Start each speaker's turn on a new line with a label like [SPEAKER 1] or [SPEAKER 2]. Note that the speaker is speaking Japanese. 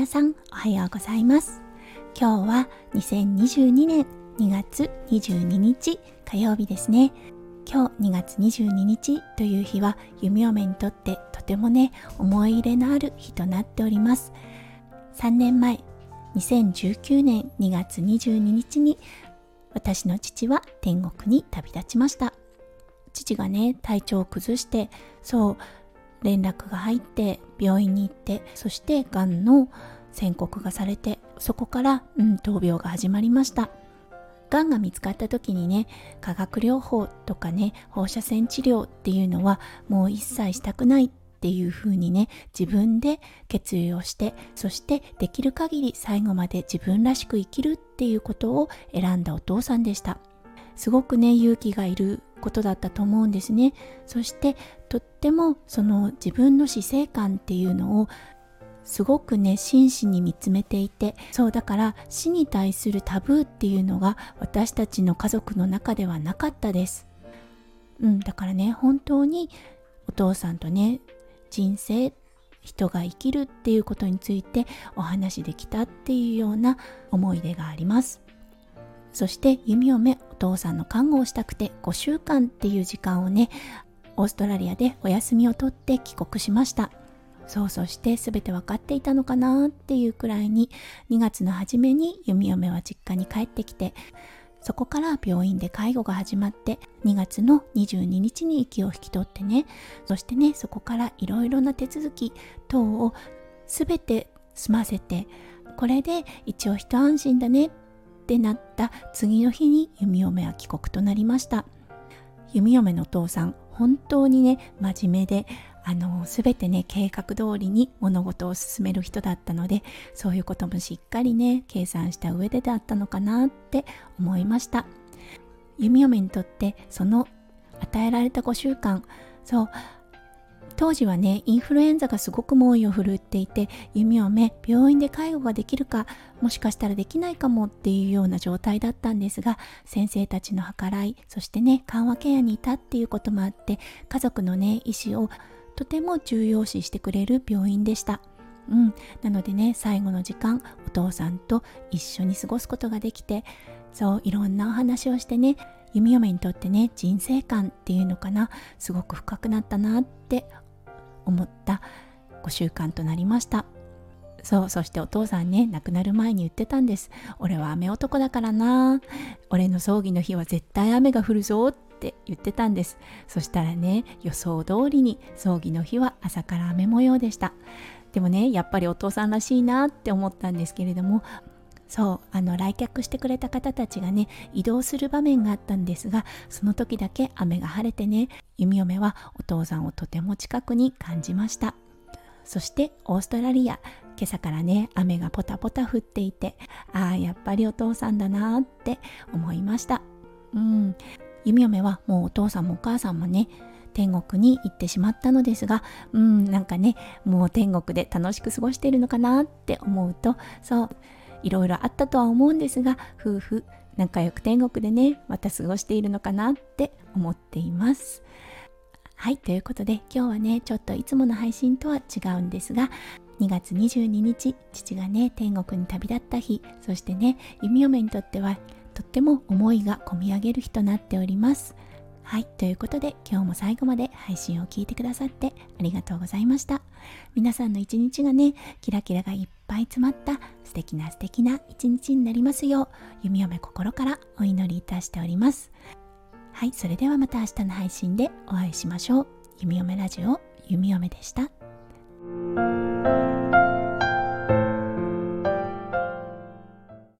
[SPEAKER 1] 皆さんおはようございます。今日は2022年2月22日火曜日ですね。今日2月22日という日は弓嫁にとってとてもね思い入れのある日となっております。3年前2019年2月22日に私の父は天国に旅立ちました。父がね体調を崩してそう連絡が入って病院に行ってそしてがんの宣告がされてそこから、うん、闘病が始まりました。がんが見つかった時にね化学療法とかね放射線治療っていうのはもう一切したくないっていうふうにね自分で決意をしてそしてできる限り最後まで自分らしく生きるっていうことを選んだお父さんでした。すごくね勇気がいることだったと思うんですね。そしてとってもその自分の死生観っていうのをすごくね真摯に見つめていてそうだから死に対するタブーっていうのが私たちの家族の中ではなかったです。うんだからね本当にお父さんとね人生人が生きるっていうことについてお話できたっていうような思い出があります。そして弓嫁父さんの看護をしたくて5週間っていう時間をねオーストラリアでお休みを取って帰国しました。そうそして全て分かっていたのかなっていうくらいに2月の初めに弓嫁は実家に帰ってきてそこから病院で介護が始まって2月の22日に息を引き取ってねそしてねそこからいろいろな手続き等を全て済ませてこれで一応一安心だねっってなった次の日に弓嫁は帰国となりました。弓嫁のお父さん本当にね真面目であの全てね計画通りに物事を進める人だったのでそういうこともしっかりね計算した上でだったのかなって思いました。弓嫁にとってその与えられた5週間そう当時はねインフルエンザがすごく猛威を振るっていて弓嫁病院で介護ができるかもしかしたらできないかもっていうような状態だったんですが先生たちの計らいそしてね緩和ケアにいたっていうこともあって家族のね意思をとても重要視してくれる病院でした。うん、なのでね最後の時間お父さんと一緒に過ごすことができてそういろんなお話をしてね弓嫁にとってね人生観っていうのかなすごく深くなったなって思った5週間となりました。そうそしてお父さんね亡くなる前に言ってたんです。俺は雨男だからな。俺の葬儀の日は絶対雨が降るぞって言ってたんです。そしたらね予想通りに葬儀の日は朝から雨模様でした。でもねやっぱりお父さんらしいなって思ったんですけれどもそうあの来客してくれた方たちがね移動する場面があったんですがその時だけ雨が晴れてね弓嫁はお父さんをとても近くに感じました。そしてオーストラリア今朝からね雨がポタポタ降っていてああやっぱりお父さんだなって思いました。うん。弓嫁はもうお父さんもお母さんもね天国に行ってしまったのですがうんなんかねもう天国で楽しく過ごしているのかなって思うとそういろいろあったとは思うんですが夫婦仲良く天国でねまた過ごしているのかなって思っていますはいということで今日はねちょっといつもの配信とは違うんですが2月22日父がね天国に旅立った日そしてね弓嫁にとってはとっても思いがこみ上げる日となっておりますはい、ということで今日も最後まで配信を聞いてくださってありがとうございました。皆さんの一日がね、キラキラがいっぱい詰まった素敵な素敵な一日になりますよう弓嫁心からお祈りいたしております。はいそれではまた明日の配信でお会いしましょう。弓嫁ラジオ弓嫁でした。